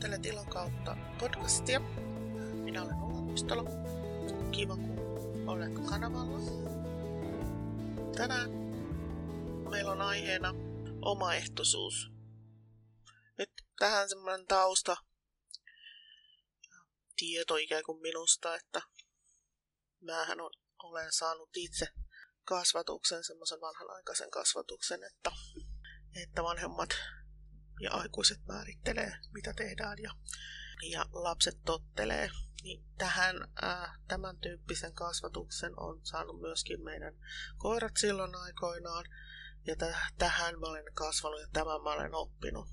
Kuuntelet Ilon kautta podcastia. Minä olen Ulla Muistalo. Kiva, kun olet kanavalla. Tänään meillä on aiheena omaehtoisuus. Nyt tähän semmoinen tausta tieto ikään kuin minusta, että mähän olen saanut itse kasvatuksen, semmoisen vanhanaikaisen kasvatuksen, että, että vanhemmat ja aikuiset määrittelee, mitä tehdään ja, ja lapset tottelee. Niin tähän, äh, tämän tyyppisen kasvatuksen on saanut myöskin meidän koirat silloin aikoinaan. Ja t- tähän mä olen kasvanut ja tämän mä olen oppinut.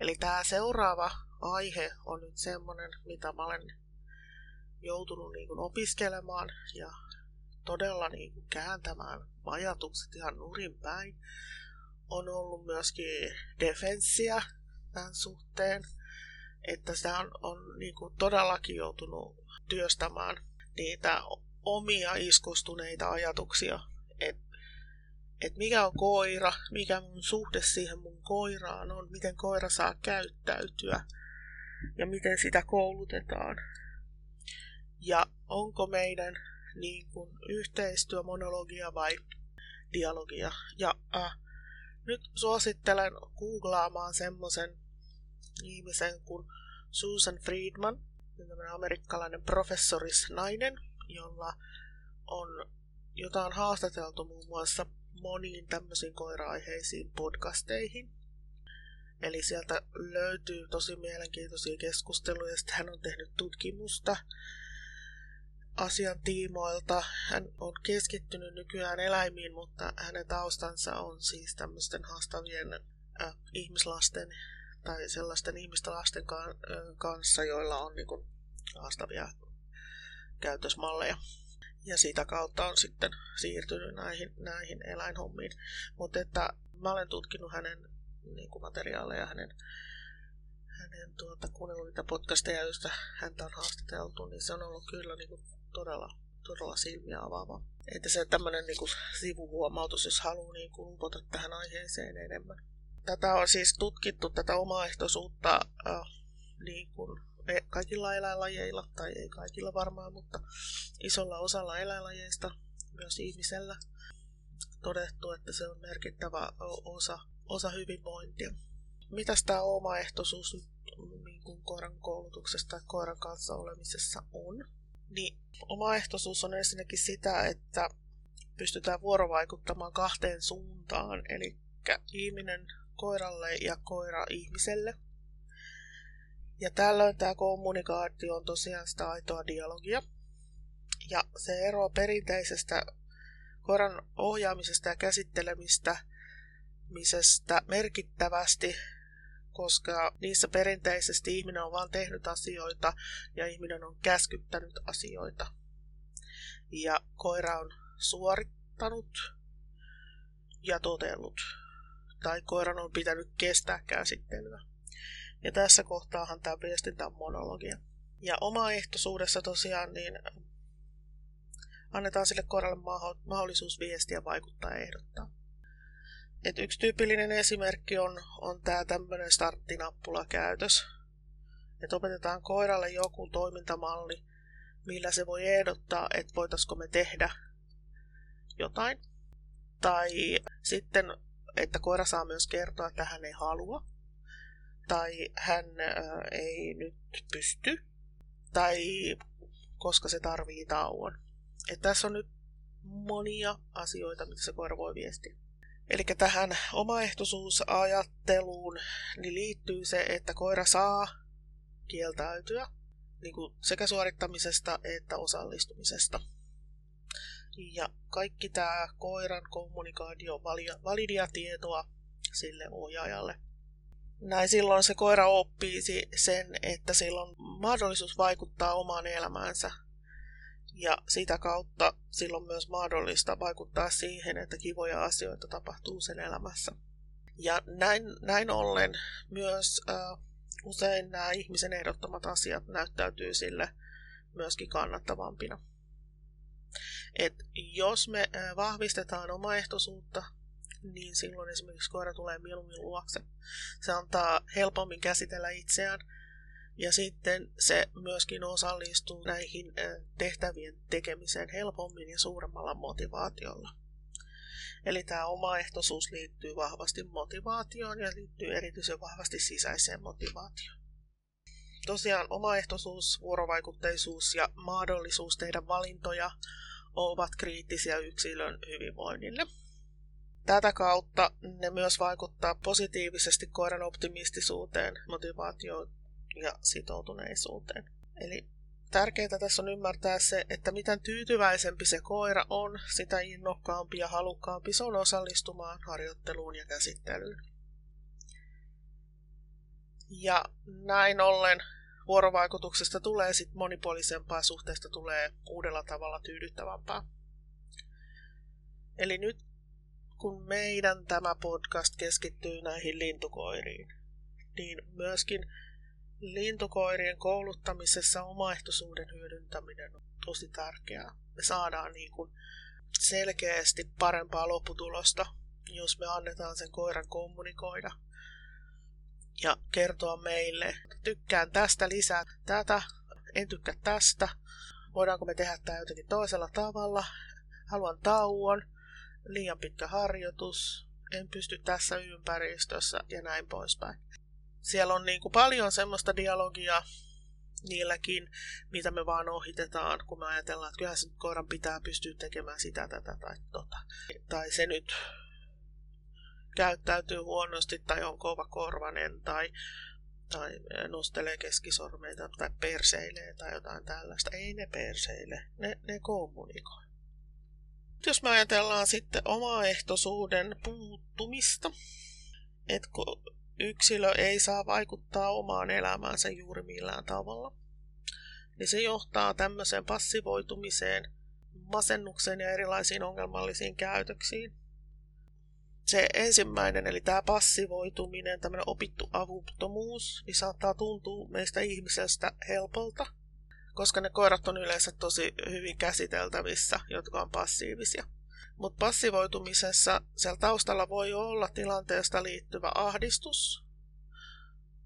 Eli tämä seuraava aihe on nyt semmoinen, mitä mä olen joutunut niin kuin opiskelemaan ja todella niin kuin kääntämään ajatukset ihan nurin päin on ollut myöskin defenssiä tämän suhteen, että sitä on, on niin kuin todellakin joutunut työstämään niitä omia iskostuneita ajatuksia, että et mikä on koira, mikä mun suhde siihen mun koiraan on, miten koira saa käyttäytyä ja miten sitä koulutetaan. Ja onko meidän niin kuin, yhteistyömonologia vai dialogia. Ja äh, nyt suosittelen googlaamaan semmoisen ihmisen kuin Susan Friedman, tämmöinen amerikkalainen professorisnainen, jolla on, jota on haastateltu muun muassa moniin tämmöisiin koira-aiheisiin podcasteihin. Eli sieltä löytyy tosi mielenkiintoisia keskusteluja. Sitten hän on tehnyt tutkimusta asian tiimoilta. Hän on keskittynyt nykyään eläimiin, mutta hänen taustansa on siis tämmöisten haastavien äh, ihmislasten tai sellaisten ihmisten lasten ka- kanssa, joilla on niin kuin, haastavia käytösmalleja. Ja sitä kautta on sitten siirtynyt näihin, näihin eläinhommiin. Mutta että mä olen tutkinut hänen niin kuin materiaaleja, hänen hänen tuota, kuunnellut niitä podcasteja, joista häntä on haastateltu, niin se on ollut kyllä niin kuin todella, todella silmiä avaava. Että se tämmöinen niin kuin sivuhuomautus, jos haluaa niin kuin upota tähän aiheeseen enemmän. Tätä on siis tutkittu, tätä omaehtoisuutta äh, niin kuin e, kaikilla eläinlajeilla, tai ei kaikilla varmaan, mutta isolla osalla eläinlajeista, myös ihmisellä, todettu, että se on merkittävä osa, osa hyvinvointia. Mitäs tämä omaehtoisuus niin kuin koiran koulutuksesta tai koiran kanssa olemisessa on? Niin omaehtoisuus on ensinnäkin sitä, että pystytään vuorovaikuttamaan kahteen suuntaan, eli ihminen koiralle ja koira ihmiselle. Ja tällöin tämä kommunikaatio on tosiaan sitä aitoa dialogia. Ja se ero perinteisestä koiran ohjaamisesta ja käsittelemistä merkittävästi koska niissä perinteisesti ihminen on vain tehnyt asioita ja ihminen on käskyttänyt asioita. Ja koira on suorittanut ja totellut. Tai koiran on pitänyt kestää käsittelyä. Ja tässä kohtaahan tämä viestintä on monologia. Ja omaehtoisuudessa tosiaan niin annetaan sille koiralle mahdollisuus viestiä, vaikuttaa ja ehdottaa. Et yksi tyypillinen esimerkki on, on tämä tämmöinen starttinappula-käytös. Että opetetaan koiralle joku toimintamalli, millä se voi ehdottaa, että voitaisiko me tehdä jotain. Tai sitten, että koira saa myös kertoa, että hän ei halua. Tai hän ei nyt pysty. Tai koska se tarvii tauon. Et tässä on nyt monia asioita, mitä se koira voi viestiä. Eli tähän omaehtoisuusajatteluun niin liittyy se, että koira saa kieltäytyä niin kuin sekä suorittamisesta että osallistumisesta. Ja kaikki tämä koiran kommunikaatio on validia tietoa sille ohjaajalle. Näin silloin se koira oppii sen, että sillä on mahdollisuus vaikuttaa omaan elämäänsä ja sitä kautta silloin myös mahdollista vaikuttaa siihen, että kivoja asioita tapahtuu sen elämässä. Ja näin, näin ollen myös äh, usein nämä ihmisen ehdottomat asiat näyttäytyy sille myöskin kannattavampina. Et jos me äh, vahvistetaan omaehtoisuutta, niin silloin esimerkiksi koira tulee mieluummin luokse. Se antaa helpommin käsitellä itseään Ja sitten se myöskin osallistuu näihin tehtävien tekemiseen helpommin ja suuremmalla motivaatiolla. Eli tämä omaehtoisuus liittyy vahvasti motivaatioon ja liittyy erityisen vahvasti sisäiseen motivaatioon. Tosiaan omaehtoisuus, vuorovaikutteisuus ja mahdollisuus tehdä valintoja ovat kriittisiä yksilön hyvinvoinnille. Tätä kautta ne myös vaikuttaa positiivisesti koiran optimistisuuteen, motivaatioon ja sitoutuneisuuteen. Eli tärkeää tässä on ymmärtää se, että mitä tyytyväisempi se koira on, sitä innokkaampi ja halukkaampi se on osallistumaan harjoitteluun ja käsittelyyn. Ja näin ollen vuorovaikutuksesta tulee sit monipuolisempaa, suhteesta tulee uudella tavalla tyydyttävämpää. Eli nyt kun meidän tämä podcast keskittyy näihin lintukoiriin, niin myöskin lintukoirien kouluttamisessa omaehtoisuuden hyödyntäminen on tosi tärkeää. Me saadaan niin kuin selkeästi parempaa lopputulosta, jos me annetaan sen koiran kommunikoida ja kertoa meille, tykkään tästä lisää tätä, en tykkää tästä, voidaanko me tehdä tämä jotenkin toisella tavalla, haluan tauon, liian pitkä harjoitus, en pysty tässä ympäristössä ja näin poispäin. Siellä on niin kuin paljon semmoista dialogia niilläkin, mitä me vaan ohitetaan, kun me ajatellaan, että kyllähän se koiran pitää pystyä tekemään sitä, tätä tai tota. Tai se nyt käyttäytyy huonosti tai on kova korvanen tai, tai nostelee keskisormeita tai perseilee tai jotain tällaista. Ei ne perseile, ne, ne kommunikoi. Jos me ajatellaan sitten omaehtoisuuden puuttumista, että yksilö ei saa vaikuttaa omaan elämäänsä juuri millään tavalla, niin se johtaa tämmöiseen passivoitumiseen, masennukseen ja erilaisiin ongelmallisiin käytöksiin. Se ensimmäinen, eli tämä passivoituminen, tämmöinen opittu avuttomuus, niin saattaa tuntua meistä ihmisestä helpolta, koska ne koirat on yleensä tosi hyvin käsiteltävissä, jotka on passiivisia. Mutta passivoitumisessa siellä taustalla voi olla tilanteesta liittyvä ahdistus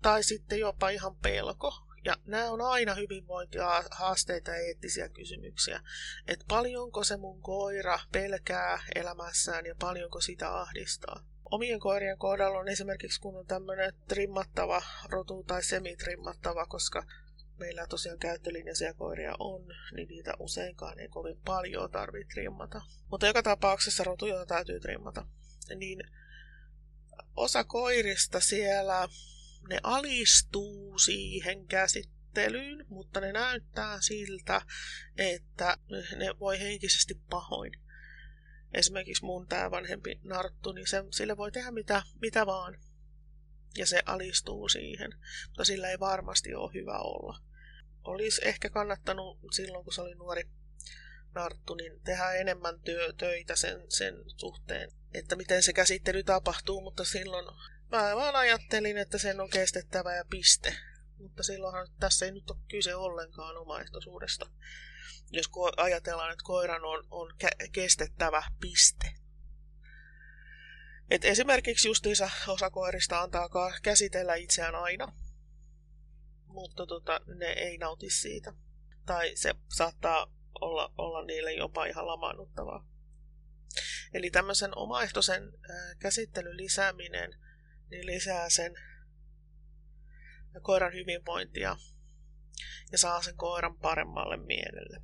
tai sitten jopa ihan pelko. Ja nämä on aina hyvinvointihaasteita ja eettisiä kysymyksiä. Että paljonko se mun koira pelkää elämässään ja paljonko sitä ahdistaa. Omien koirien kohdalla on esimerkiksi kun on tämmöinen trimmattava rotu tai semitrimmattava, koska meillä tosiaan käyttölinjaisia koiria on, niin niitä useinkaan ei kovin paljon tarvitse trimmata. Mutta joka tapauksessa rotuja täytyy trimmata. Niin osa koirista siellä, ne alistuu siihen käsittelyyn, mutta ne näyttää siltä, että ne voi henkisesti pahoin. Esimerkiksi mun tämä vanhempi narttu, niin se, sille voi tehdä mitä, mitä vaan ja se alistuu siihen, mutta sillä ei varmasti ole hyvä olla. Olisi ehkä kannattanut silloin, kun se oli nuori narttu, niin tehdä enemmän työ, töitä sen, sen suhteen, että miten se käsittely tapahtuu, mutta silloin mä vaan ajattelin, että sen on kestettävä ja piste. Mutta silloinhan tässä ei nyt ole kyse ollenkaan omaehtoisuudesta. Jos ajatellaan, että koiran on, on kestettävä piste. Et esimerkiksi justiinsa osa koirista antaa käsitellä itseään aina, mutta tota, ne ei nauti siitä. Tai se saattaa olla, olla niille jopa ihan lamaannuttavaa. Eli tämmöisen omaehtoisen käsittelyn lisääminen niin lisää sen koiran hyvinvointia ja saa sen koiran paremmalle mielelle.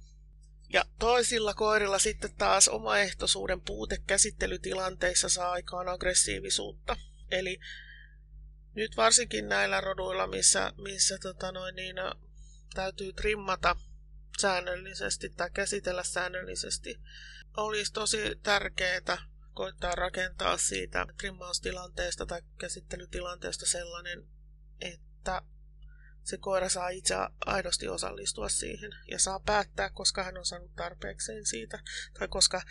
Ja toisilla koirilla sitten taas omaehtoisuuden puute käsittelytilanteissa saa aikaan aggressiivisuutta. Eli nyt varsinkin näillä roduilla, missä, missä tota noin, niin, täytyy trimmata säännöllisesti tai käsitellä säännöllisesti, olisi tosi tärkeää koittaa rakentaa siitä trimmaustilanteesta tai käsittelytilanteesta sellainen, että se koira saa itse aidosti osallistua siihen ja saa päättää, koska hän on saanut tarpeekseen siitä. Tai, koska,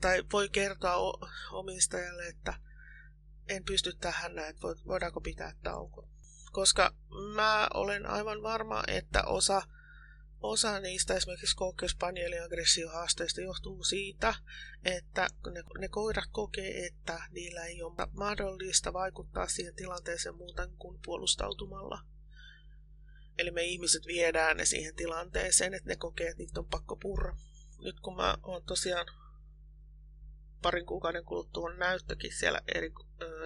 tai voi kertoa omistajalle, että en pysty tähän näin, että voidaanko pitää tauko. Koska mä olen aivan varma, että osa, osa niistä esimerkiksi koukkeuspanieelin aggressiohaasteista johtuu siitä, että ne, ne koirat kokee, että niillä ei ole mahdollista vaikuttaa siihen tilanteeseen muuten kuin puolustautumalla. Eli me ihmiset viedään ne siihen tilanteeseen, että ne kokee, että niitä on pakko purra. Nyt kun mä oon tosiaan parin kuukauden kuluttua on näyttökin siellä eri,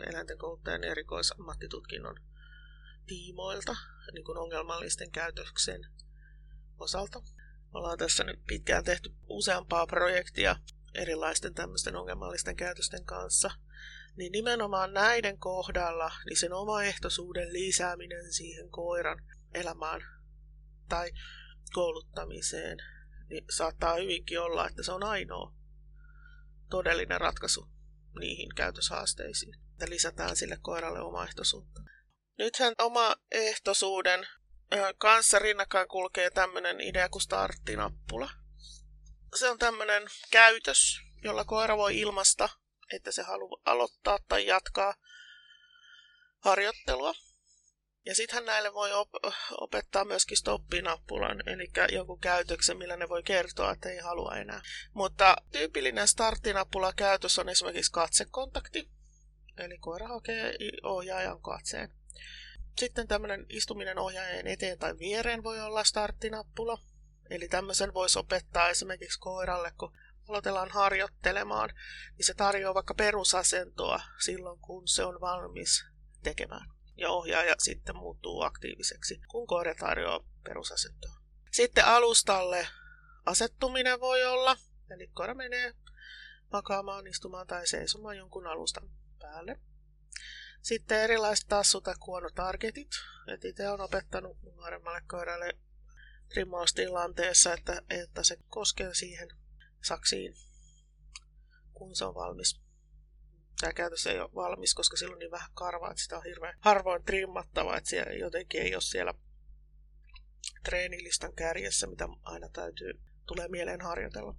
eläinten kouluttajan erikoisammattitutkinnon tiimoilta niin kuin ongelmallisten käytöksen osalta. Ollaan tässä nyt pitkään tehty useampaa projektia erilaisten tämmöisten ongelmallisten käytösten kanssa. Niin nimenomaan näiden kohdalla niin sen omaehtoisuuden lisääminen siihen koiran elämään tai kouluttamiseen niin saattaa hyvinkin olla, että se on ainoa todellinen ratkaisu niihin käytöshaasteisiin. Että lisätään sille koiralle omaehtoisuutta. Nythän omaehtoisuuden kanssa rinnakkain kulkee tämmöinen idea kuin starttinappula. Se on tämmöinen käytös, jolla koira voi ilmasta, että se haluaa aloittaa tai jatkaa harjoittelua. Ja sittenhän näille voi op- opettaa myöskin stoppinappulan, eli joku käytöksen, millä ne voi kertoa, että ei halua enää. Mutta tyypillinen starttinappula käytös on esimerkiksi katsekontakti, eli koira hakee ohjaajan katseen. Sitten tämmöinen istuminen ohjaajan eteen tai viereen voi olla starttinappula. Eli tämmöisen voisi opettaa esimerkiksi koiralle, kun aloitellaan harjoittelemaan, niin se tarjoaa vaikka perusasentoa silloin, kun se on valmis tekemään. Ja ohjaaja sitten muuttuu aktiiviseksi, kun koira tarjoaa perusasentoa. Sitten alustalle asettuminen voi olla, eli koira menee makaamaan, istumaan tai seisomaan jonkun alustan päälle. Sitten erilaiset tassu- tai kuonotargetit. Et itse olen opettanut nuoremmalle koiralle trimmaustilanteessa, että, että se koskee siihen saksiin, kun se on valmis. Tämä käytös ei ole valmis, koska silloin on niin vähän karvaa, että sitä on hirveän harvoin trimmattava, että siellä jotenkin ei ole siellä treenilistan kärjessä, mitä aina täytyy, tulee mieleen harjoitella.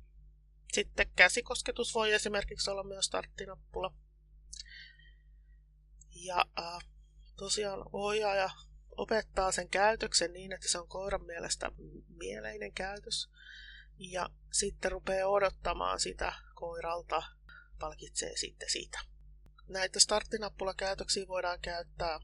Sitten käsikosketus voi esimerkiksi olla myös starttinappula. Ja äh, tosiaan ohjaaja opettaa sen käytöksen niin, että se on koiran mielestä mieleinen käytös. Ja sitten rupeaa odottamaan sitä koiralta, palkitsee sitten siitä. Näitä starttinappulakäytöksiä voidaan käyttää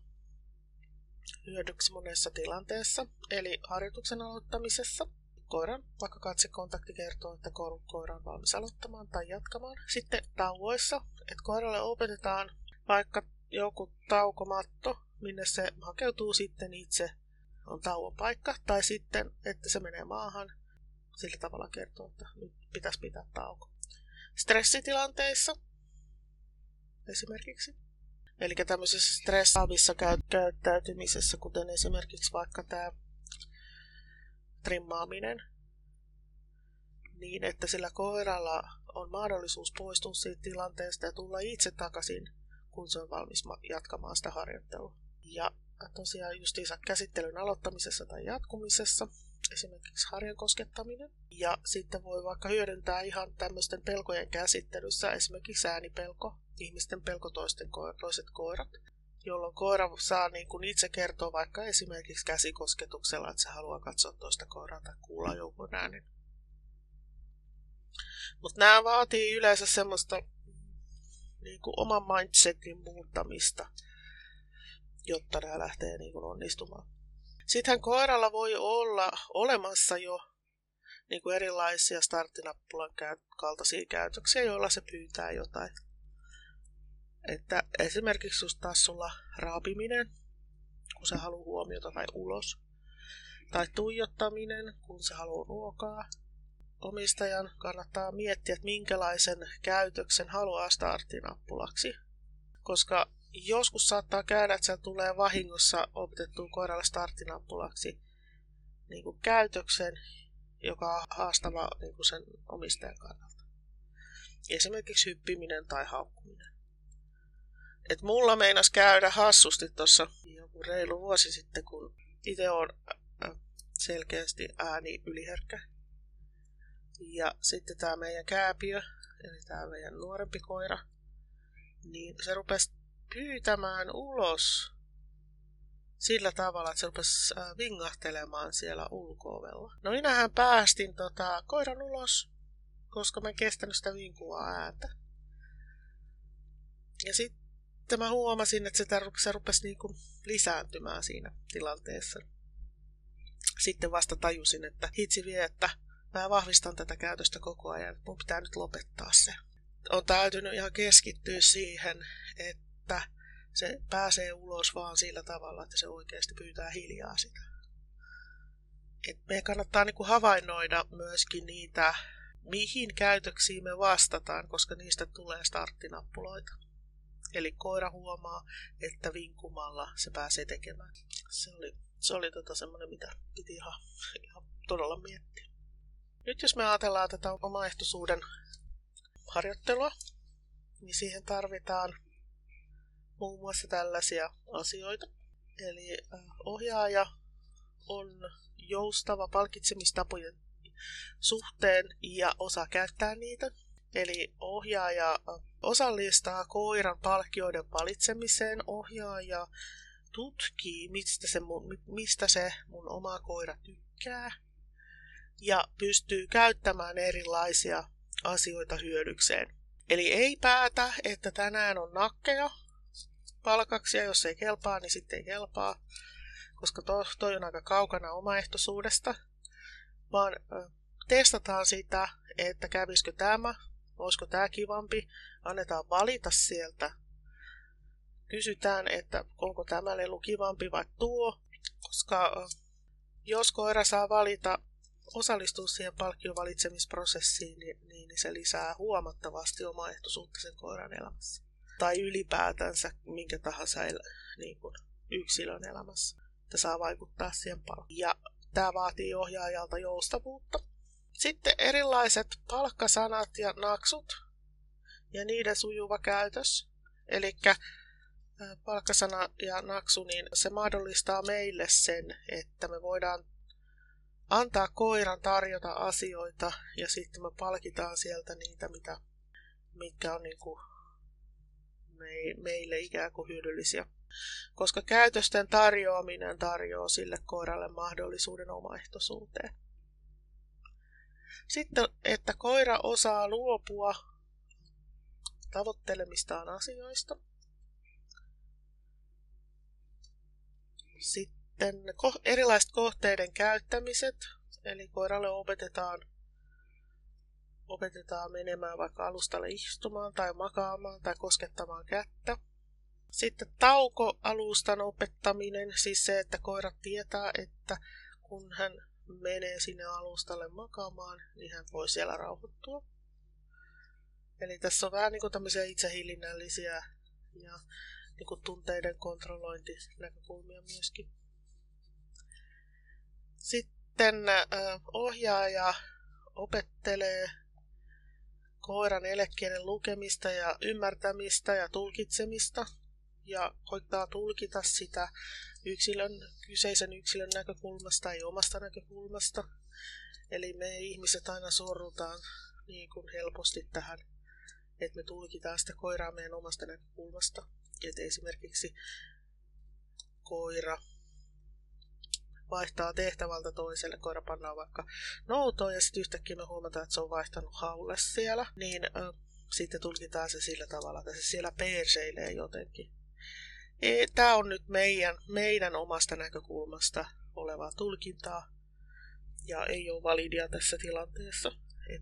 hyödyksi monessa tilanteessa, eli harjoituksen aloittamisessa. Koiran, vaikka katsekontakti kertoo, että koira on valmis aloittamaan tai jatkamaan. Sitten tauoissa, että koiralle opetetaan vaikka joku taukomatto, minne se hakeutuu sitten itse, on tauon paikka, tai sitten, että se menee maahan, sillä tavalla kertoo, että nyt pitäisi pitää tauko. Stressitilanteissa esimerkiksi. Eli tämmöisessä stressaavissa käyttäytymisessä, kuten esimerkiksi vaikka tämä trimmaaminen, niin että sillä koiralla on mahdollisuus poistua siitä tilanteesta ja tulla itse takaisin kun se on valmis jatkamaan sitä harjoittelua. Ja tosiaan justiinsa käsittelyn aloittamisessa tai jatkumisessa, esimerkiksi harjan koskettaminen. Ja sitten voi vaikka hyödyntää ihan tämmöisten pelkojen käsittelyssä, esimerkiksi äänipelko, ihmisten pelko toisten ko- toiset koirat, jolloin koira saa niin kuin itse kertoa vaikka esimerkiksi käsikosketuksella, että se haluaa katsoa toista koiraa tai kuulla jonkun äänen. Mutta nämä vaatii yleensä semmoista niin kuin oman mindsetin muuttamista, jotta nämä lähtee niin kuin onnistumaan. Sittenhän koiralla voi olla olemassa jo niin kuin erilaisia starttinappulan kaltaisia käytöksiä, joilla se pyytää jotain. Että esimerkiksi just tassulla raapiminen, kun se haluaa huomiota tai ulos. Tai tuijottaminen, kun se haluaa ruokaa omistajan kannattaa miettiä, että minkälaisen käytöksen haluaa starttinappulaksi. Koska joskus saattaa käydä, että se tulee vahingossa opetettuun koiralle starttinappulaksi niin kuin käytöksen, joka on haastava niin kuin sen omistajan kannalta. Esimerkiksi hyppiminen tai haukkuminen. Et mulla meinas käydä hassusti tuossa joku reilu vuosi sitten, kun itse on selkeästi ääni yliherkkä ja sitten tämä meidän kääpiö, eli tämä meidän nuorempi koira, niin se rupesi pyytämään ulos sillä tavalla, että se rupesi vingahtelemaan siellä ulkoovella. No minähän päästin tota, koiran ulos, koska mä en kestänyt sitä vinkua ääntä. Ja sitten mä huomasin, että se, se rupesi niinku lisääntymään siinä tilanteessa. sitten vasta tajusin, että hitsi vie, että mä vahvistan tätä käytöstä koko ajan, mun pitää nyt lopettaa se. On täytynyt ihan keskittyä siihen, että se pääsee ulos vaan sillä tavalla, että se oikeasti pyytää hiljaa sitä. Et meidän kannattaa niinku havainnoida myöskin niitä, mihin käytöksiin me vastataan, koska niistä tulee starttinappuloita. Eli koira huomaa, että vinkumalla se pääsee tekemään. Se oli, se oli tota semmoinen, mitä piti ihan, ihan todella miettiä. Nyt jos me ajatellaan tätä omaehtoisuuden harjoittelua, niin siihen tarvitaan muun muassa tällaisia asioita. Eli ohjaaja on joustava palkitsemistapojen suhteen ja osaa käyttää niitä. Eli ohjaaja osallistaa koiran palkkioiden valitsemiseen. Ohjaaja tutkii, mistä se, mun, mistä se mun oma koira tykkää. Ja pystyy käyttämään erilaisia asioita hyödykseen. Eli ei päätä, että tänään on nakkeja palkaksi ja jos ei kelpaa, niin sitten ei kelpaa. Koska to, toi on aika kaukana omaehtoisuudesta. Vaan testataan sitä, että kävisikö tämä olisiko tämä kivampi, annetaan valita sieltä. Kysytään, että onko tämä lelu kivampi vai tuo, koska jos koira saa valita osallistua siihen palkkiovalitsemisprosessiin, niin, niin, niin se lisää huomattavasti omaehtoisuutta sen koiran elämässä. Tai ylipäätänsä minkä tahansa niin kuin yksilön elämässä, että saa vaikuttaa siihen paljon. Ja tämä vaatii ohjaajalta joustavuutta sitten erilaiset palkkasanat ja naksut ja niiden sujuva käytös. Eli palkkasana ja naksu, niin se mahdollistaa meille sen, että me voidaan antaa koiran tarjota asioita ja sitten me palkitaan sieltä niitä, mitä, mitkä on niin kuin meille ikään kuin hyödyllisiä. Koska käytösten tarjoaminen tarjoaa sille koiralle mahdollisuuden omaehtoisuuteen. Sitten, että koira osaa luopua tavoittelemistaan asioista. Sitten erilaiset kohteiden käyttämiset, eli koiralle opetetaan, opetetaan menemään vaikka alustalle istumaan tai makaamaan tai koskettamaan kättä. Sitten taukoalustan opettaminen, siis se, että koira tietää, että kun hän menee sinne alustalle makaamaan, niin hän voi siellä rauhoittua. Eli tässä on vähän niin kuin tämmöisiä itsehillinnällisiä ja niin kuin tunteiden kontrollointinäkökulmia myöskin. Sitten ohjaaja opettelee koiran elekielen lukemista ja ymmärtämistä ja tulkitsemista ja koittaa tulkita sitä yksilön, kyseisen yksilön näkökulmasta tai omasta näkökulmasta. Eli me ihmiset aina sorrutaan niin kuin helposti tähän, että me tulkitaan sitä koiraa meidän omasta näkökulmasta. Että esimerkiksi koira vaihtaa tehtävältä toiselle, koira pannaan vaikka noutoon ja sitten yhtäkkiä me huomataan, että se on vaihtanut haulle siellä, niin äh, sitten tulkitaan se sillä tavalla, että se siellä perseilee jotenkin. E, Tämä on nyt meidän, meidän omasta näkökulmasta olevaa tulkintaa ja ei ole validia tässä tilanteessa. Et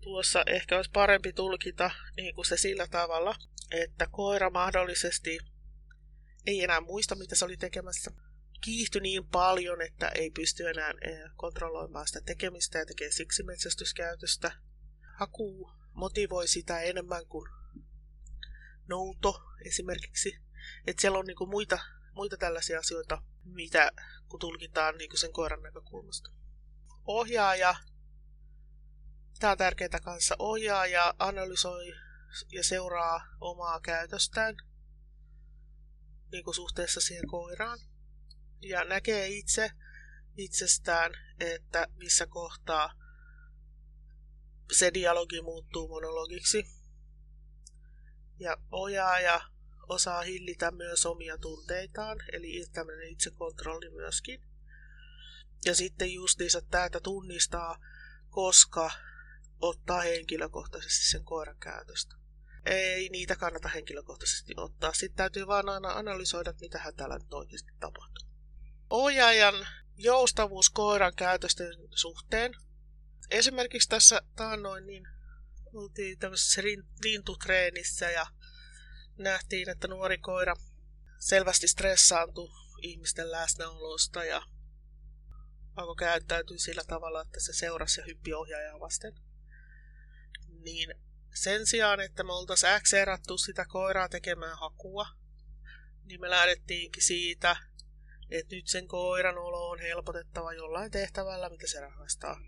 tuossa ehkä olisi parempi tulkita niin kuin se sillä tavalla, että koira mahdollisesti ei enää muista, mitä se oli tekemässä. Kiihtyi niin paljon, että ei pysty enää e, kontrolloimaan sitä tekemistä ja tekee siksi metsästyskäytöstä. Haku motivoi sitä enemmän kuin nouto esimerkiksi. Että siellä on niinku muita, muita tällaisia asioita, mitä kun tulkitaan niinku sen koiran näkökulmasta. Ohjaaja, tämä on tärkeää kanssa, ohjaaja analysoi ja seuraa omaa käytöstään niin kuin suhteessa siihen koiraan. Ja näkee itse itsestään, että missä kohtaa se dialogi muuttuu monologiksi. Ja ohjaaja osaa hillitä myös omia tunteitaan, eli tämmöinen itsekontrolli myöskin. Ja sitten justiinsa tämä, että tunnistaa, koska ottaa henkilökohtaisesti sen koiran käytöstä. Ei niitä kannata henkilökohtaisesti ottaa. Sitten täytyy vaan aina analysoida, mitä täällä nyt oikeasti tapahtuu. Ohjaajan joustavuus koiran käytösten suhteen. Esimerkiksi tässä taannoin niin oltiin tämmöisessä lintutreenissä ja nähtiin, että nuori koira selvästi stressaantui ihmisten läsnäolosta ja alkoi käyttäytyä sillä tavalla, että se seurasi ja hyppi ohjaajaa vasten. Niin sen sijaan, että me oltaisiin äkseerattu sitä koiraa tekemään hakua, niin me lähdettiinkin siitä, että nyt sen koiran olo on helpotettava jollain tehtävällä, mitä se rakastaa.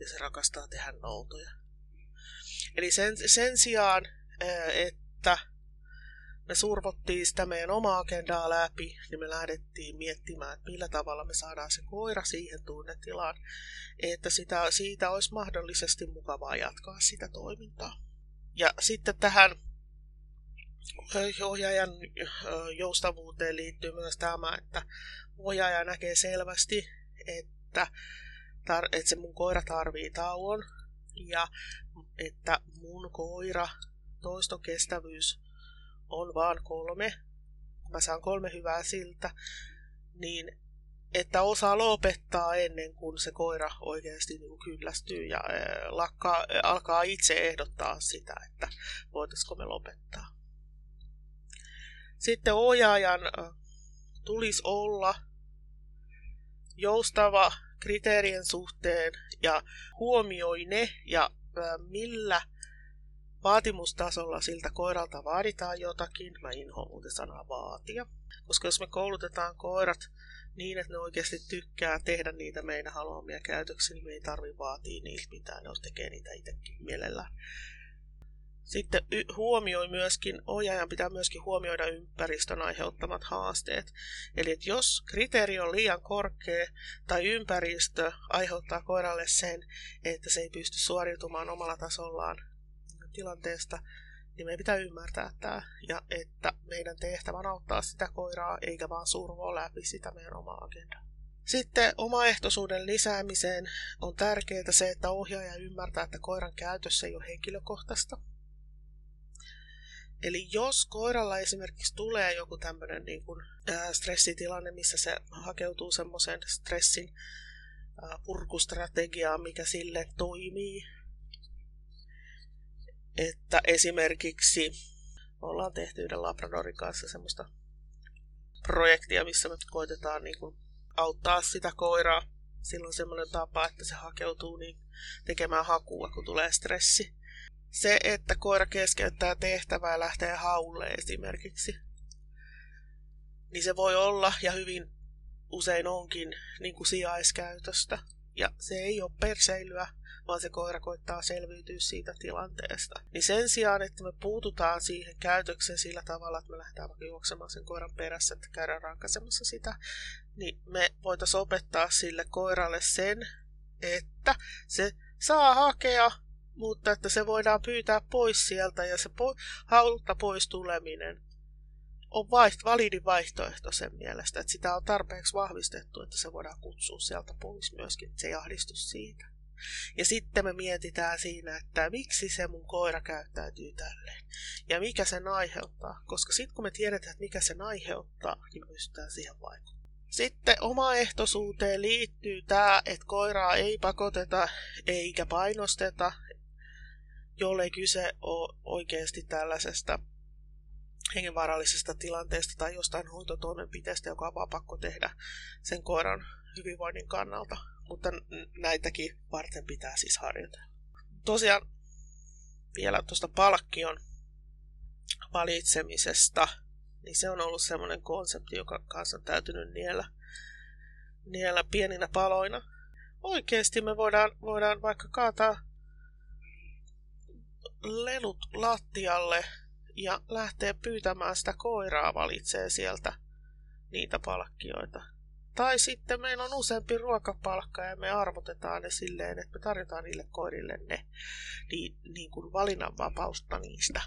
Ja se rakastaa tehdä noutoja. Eli sen, sen sijaan, että me survottiin sitä meidän omaa agendaa läpi, niin me lähdettiin miettimään, että millä tavalla me saadaan se koira siihen tunnetilaan, että sitä, siitä olisi mahdollisesti mukavaa jatkaa sitä toimintaa. Ja sitten tähän ohjaajan joustavuuteen liittyy myös tämä, että ohjaaja näkee selvästi, että, tar- että se mun koira tarvii tauon ja että mun koira toistokestävyys on vaan kolme, mä saan kolme hyvää siltä, niin että osaa lopettaa ennen kuin se koira oikeasti niin kyllästyy ja lakkaa, alkaa itse ehdottaa sitä, että voitaisiko me lopettaa. Sitten ohjaajan tulisi olla joustava kriteerien suhteen ja huomioi ne ja millä vaatimustasolla siltä koiralta vaaditaan jotakin. Mä inhoan muuten sanaa vaatia. Koska jos me koulutetaan koirat niin, että ne oikeasti tykkää tehdä niitä meidän haluamia käytöksiä, niin me ei tarvi vaatia niiltä mitään. Ne tekee niitä itsekin mielellään. Sitten huomioi myöskin, ohjaajan pitää myöskin huomioida ympäristön aiheuttamat haasteet. Eli että jos kriteeri on liian korkea tai ympäristö aiheuttaa koiralle sen, että se ei pysty suoriutumaan omalla tasollaan tilanteesta, niin meidän pitää ymmärtää tämä ja että meidän tehtävä on auttaa sitä koiraa eikä vaan survoa läpi sitä meidän omaa agendaa. Sitten omaehtoisuuden lisäämiseen on tärkeää se, että ohjaaja ymmärtää, että koiran käytössä ei ole henkilökohtaista. Eli jos koiralla esimerkiksi tulee joku tämmöinen niin kuin, ää, stressitilanne, missä se hakeutuu semmoisen stressin ää, purkustrategiaan, mikä sille toimii, että esimerkiksi ollaan tehty yhden Labradorin kanssa semmoista projektia, missä me koitetaan niin kuin auttaa sitä koiraa. Silloin semmoinen tapa, että se hakeutuu niin tekemään hakua, kun tulee stressi. Se, että koira keskeyttää tehtävää ja lähtee haulle esimerkiksi, niin se voi olla ja hyvin usein onkin niin kuin sijaiskäytöstä. Ja se ei ole perseilyä, vaan se koira koittaa selviytyä siitä tilanteesta. Niin sen sijaan, että me puututaan siihen käytökseen sillä tavalla, että me lähdetään vaikka juoksemaan sen koiran perässä, että käydään rankaisemassa sitä, niin me voitaisiin opettaa sille koiralle sen, että se saa hakea, mutta että se voidaan pyytää pois sieltä ja se po- haulta pois tuleminen on vaiht- validi vaihtoehto sen mielestä, että sitä on tarpeeksi vahvistettu, että se voidaan kutsua sieltä pois myöskin, että se ei ahdistu siitä. Ja sitten me mietitään siinä, että miksi se mun koira käyttäytyy tälleen. Ja mikä sen aiheuttaa. Koska sitten kun me tiedetään, että mikä sen aiheuttaa, niin pystytään siihen vaikuttamaan. Sitten omaehtoisuuteen liittyy tämä, että koiraa ei pakoteta eikä painosteta, jollei kyse ole oikeasti tällaisesta hengenvaarallisesta tilanteesta tai jostain hoitotoimenpiteestä, joka on vaan pakko tehdä sen koiran hyvinvoinnin kannalta mutta näitäkin varten pitää siis harjoitella. Tosiaan vielä tuosta palkkion valitsemisesta, niin se on ollut semmoinen konsepti, joka kanssa on täytynyt niellä, niellä pieninä paloina. Oikeasti me voidaan, voidaan vaikka kaataa lelut lattialle ja lähteä pyytämään sitä koiraa valitsee sieltä niitä palkkioita. Tai sitten meillä on useampi ruokapalkka ja me arvotetaan ne silleen, että me tarjotaan niille koirille ne niin, niin kuin valinnanvapausta niistä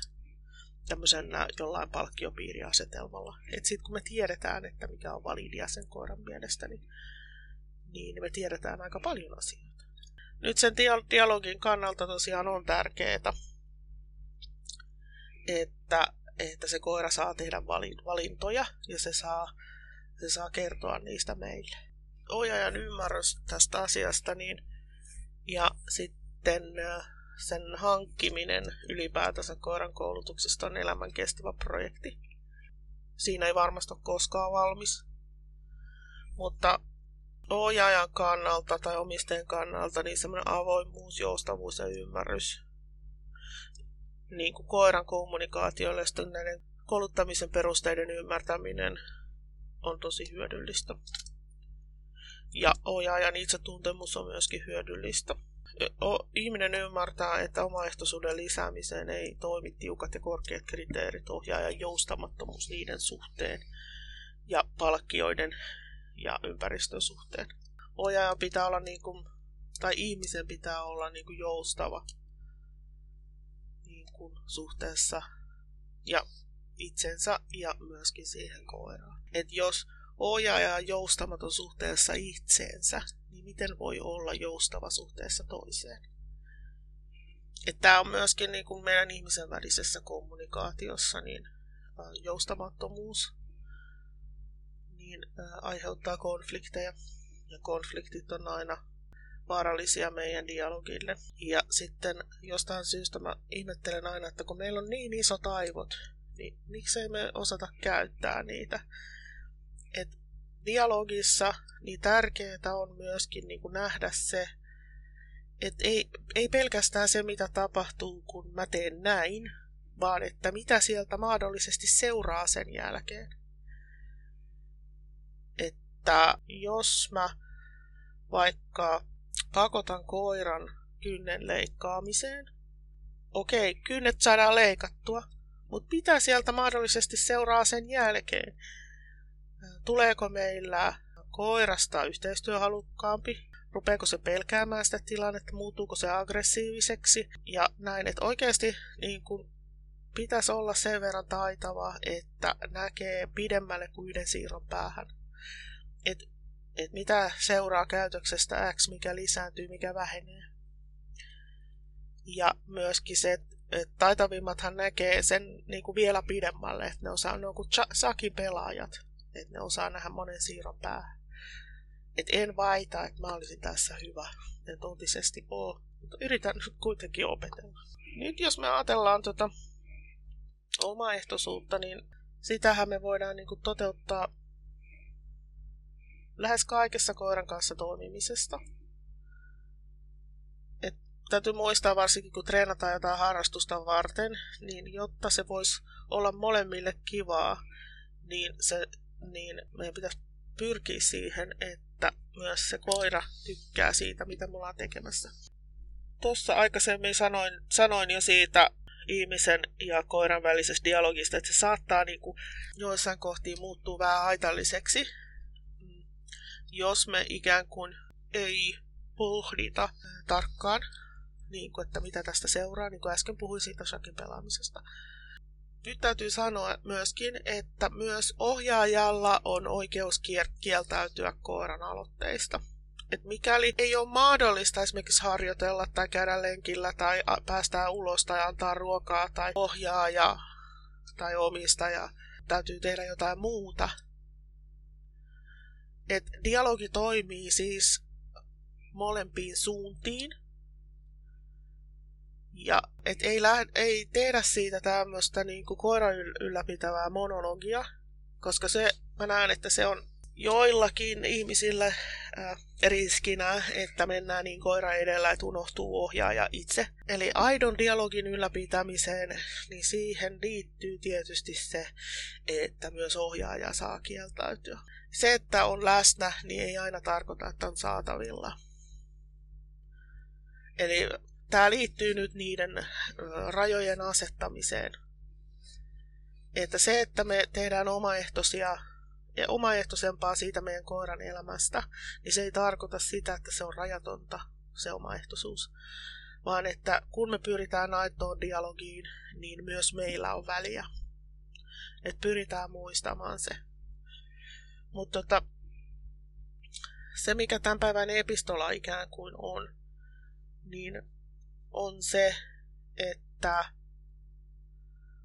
tämmöisen jollain palkkiopiiriasetelmalla. Että sitten kun me tiedetään, että mikä on validia sen koiran mielestä, niin, niin me tiedetään aika paljon asioita. Nyt sen dialogin kannalta tosiaan on tärkeää, että, että se koira saa tehdä valintoja ja se saa se saa kertoa niistä meille. ohjaajan ymmärrys tästä asiasta niin, ja sitten sen hankkiminen ylipäätänsä koiran koulutuksesta on elämän kestävä projekti. Siinä ei varmasti ole koskaan valmis. Mutta ohjaajan kannalta tai omistajan kannalta niin semmoinen avoimuus, joustavuus ja ymmärrys niin kuin koiran kommunikaatiolle ja näiden kouluttamisen perusteiden ymmärtäminen on tosi hyödyllistä. Ja ohjaajan itsetuntemus on myöskin hyödyllistä. Ihminen ymmärtää, että omaehtoisuuden lisäämiseen ei toimi tiukat ja korkeat kriteerit, ohjaajan joustamattomuus niiden suhteen ja palkkioiden ja ympäristön suhteen. Ohjaajan pitää olla niin kuin, tai ihmisen pitää olla niin kuin joustava kuin suhteessa ja itsensä ja myöskin siihen koiraan. Et jos ohjaaja on joustamaton suhteessa itseensä, niin miten voi olla joustava suhteessa toiseen? Tämä on myöskin niin kuin meidän ihmisen välisessä kommunikaatiossa niin joustamattomuus niin, aiheuttaa konflikteja. Ja konfliktit on aina vaarallisia meidän dialogille. Ja sitten jostain syystä mä ihmettelen aina, että kun meillä on niin isot aivot, niin miksei me osata käyttää niitä. Et dialogissa niin tärkeää on myöskin niin kuin nähdä se, että ei, ei pelkästään se, mitä tapahtuu, kun mä teen näin, vaan että mitä sieltä mahdollisesti seuraa sen jälkeen. Että jos mä vaikka pakotan koiran kynnen leikkaamiseen, okei, kynnet saadaan leikattua, mutta mitä sieltä mahdollisesti seuraa sen jälkeen? Tuleeko meillä koirasta yhteistyöhalukkaampi? Rupeeko se pelkäämään sitä tilannetta? Muuttuuko se aggressiiviseksi? Ja näin, että oikeasti niin kun pitäisi olla sen verran taitava, että näkee pidemmälle kuin yhden siirron päähän. Et, et mitä seuraa käytöksestä X, mikä lisääntyy, mikä vähenee. Ja myöskin se, että et taitavimmathan näkee sen niin kuin vielä pidemmälle, että ne osaa, ne on kuin sakin pelaajat, että ne osaa nähdä monen siirron päähän. Et en vaita, että mä olisin tässä hyvä, en totisesti ole, mutta yritän kuitenkin opetella. Nyt jos me ajatellaan tota omaehtoisuutta, niin sitähän me voidaan niin kuin toteuttaa lähes kaikessa koiran kanssa toimimisesta täytyy muistaa varsinkin, kun treenataan jotain harrastusta varten, niin jotta se voisi olla molemmille kivaa, niin, se, niin meidän pitäisi pyrkiä siihen, että myös se koira tykkää siitä, mitä me ollaan tekemässä. Tuossa aikaisemmin sanoin, sanoin jo siitä ihmisen ja koiran välisestä dialogista, että se saattaa niin kuin joissain kohtiin muuttua vähän haitalliseksi, jos me ikään kuin ei pohdita tarkkaan niin kuin, että mitä tästä seuraa, niin kuin äsken puhuin siitä shakin pelaamisesta. Nyt täytyy sanoa myöskin, että myös ohjaajalla on oikeus kieltäytyä koiran aloitteista. Et mikäli ei ole mahdollista esimerkiksi harjoitella tai käydä lenkillä tai päästää ulos tai antaa ruokaa tai ohjaaja tai omistaja, täytyy tehdä jotain muuta. Et dialogi toimii siis molempiin suuntiin. Ja et ei, lähde, ei tehdä siitä tämmöistä niin kuin koiran ylläpitävää monologia, koska se, mä näen, että se on joillakin ihmisillä äh, riskinä, että mennään niin koira edellä, että unohtuu ohjaaja itse. Eli aidon dialogin ylläpitämiseen, niin siihen liittyy tietysti se, että myös ohjaaja saa kieltäytyä. Se, että on läsnä, niin ei aina tarkoita, että on saatavilla. Eli tämä liittyy nyt niiden rajojen asettamiseen. Että se, että me tehdään omaehtoisia ja omaehtoisempaa siitä meidän koiran elämästä, niin se ei tarkoita sitä, että se on rajatonta, se omaehtoisuus. Vaan että kun me pyritään aitoon dialogiin, niin myös meillä on väliä. Että pyritään muistamaan se. Mutta tota, se, mikä tämän päivän epistola ikään kuin on, niin on se, että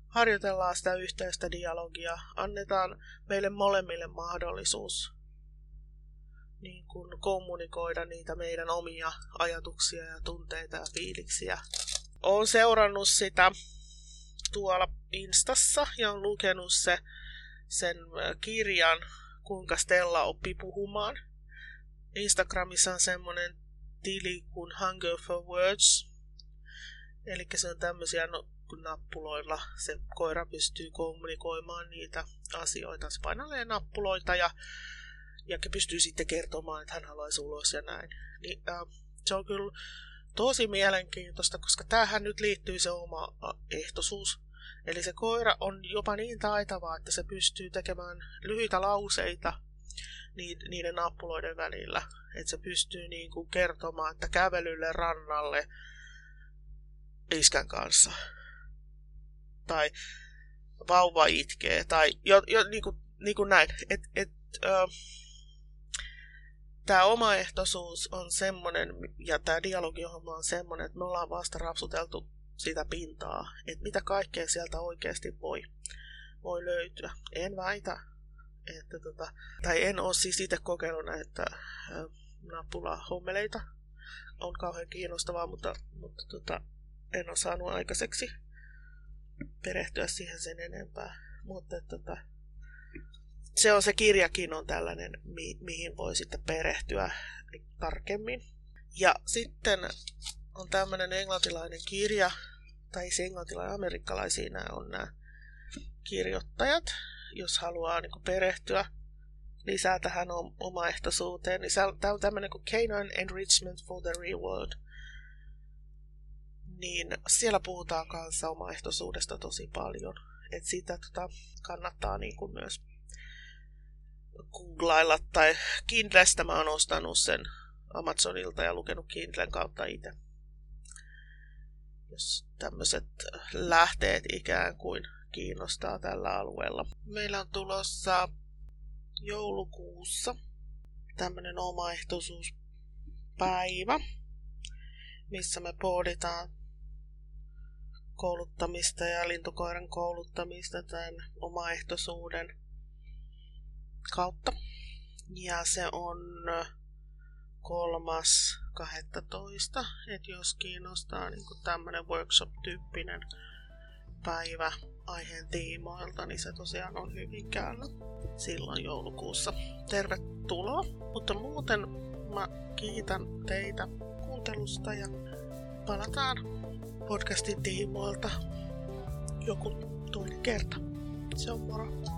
harjoitellaan sitä yhteistä dialogia, annetaan meille molemmille mahdollisuus niin kuin kommunikoida niitä meidän omia ajatuksia ja tunteita ja fiiliksiä. Olen seurannut sitä tuolla Instassa ja on lukenut se, sen kirjan, kuinka Stella oppi puhumaan. Instagramissa on semmoinen tili kuin Hunger for Words. Eli se on tämmöisiä no, nappuloilla se koira pystyy kommunikoimaan niitä asioita. Se painelee nappuloita ja, ja pystyy sitten kertomaan, että hän haluaisi ulos ja näin. Niin, äh, se on kyllä tosi mielenkiintoista, koska tähän nyt liittyy se oma ehtoisuus. Eli se koira on jopa niin taitava, että se pystyy tekemään lyhyitä lauseita niiden nappuloiden välillä. Että se pystyy niin kuin kertomaan, että kävelylle rannalle iskän kanssa. Tai vauva itkee. Tai jo, jo, niin, kuin, niin kuin näin. Et, et, äh, tämä omaehtoisuus on semmoinen, ja tämä dialogiohjelma on semmoinen, että me ollaan vasta rapsuteltu sitä pintaa, että mitä kaikkea sieltä oikeasti voi, voi löytyä. En väitä, että tota, tai en ole siis itse kokenut näitä nappula-hommeleita. On kauhean kiinnostavaa, mutta, mutta tota, en ole saanut aikaiseksi perehtyä siihen sen enempää. Mutta tota, se on se kirjakin on tällainen, mi- mihin voi sitten perehtyä tarkemmin. Ja sitten on tämmöinen englantilainen kirja, tai se englantilainen amerikkalaisia nämä on nämä kirjoittajat, jos haluaa niin kuin perehtyä lisää tähän omaehtoisuuteen, niin tämä on tämmöinen kuin Canine Enrichment for the Real World. Niin siellä puhutaan kanssa omaehtoisuudesta tosi paljon. että sitä tota, kannattaa niin kuin myös googlailla tai Kindlestä mä oon ostanut sen Amazonilta ja lukenut Kindlen kautta itse. Jos tämmöiset lähteet ikään kuin kiinnostaa tällä alueella. Meillä on tulossa joulukuussa tämmöinen omaehtoisuuspäivä, missä me pohditaan kouluttamista ja lintukoiran kouluttamista tämän omaehtoisuuden kautta. Ja se on kolmas 12, että jos kiinnostaa niin tämmöinen workshop-tyyppinen päivä aiheen tiimoilta, niin se tosiaan on Hyvinkäällä silloin joulukuussa. Tervetuloa, mutta muuten mä kiitän teitä kuuntelusta ja palataan podcastin tiimoilta joku toinen kerta. Se on moro.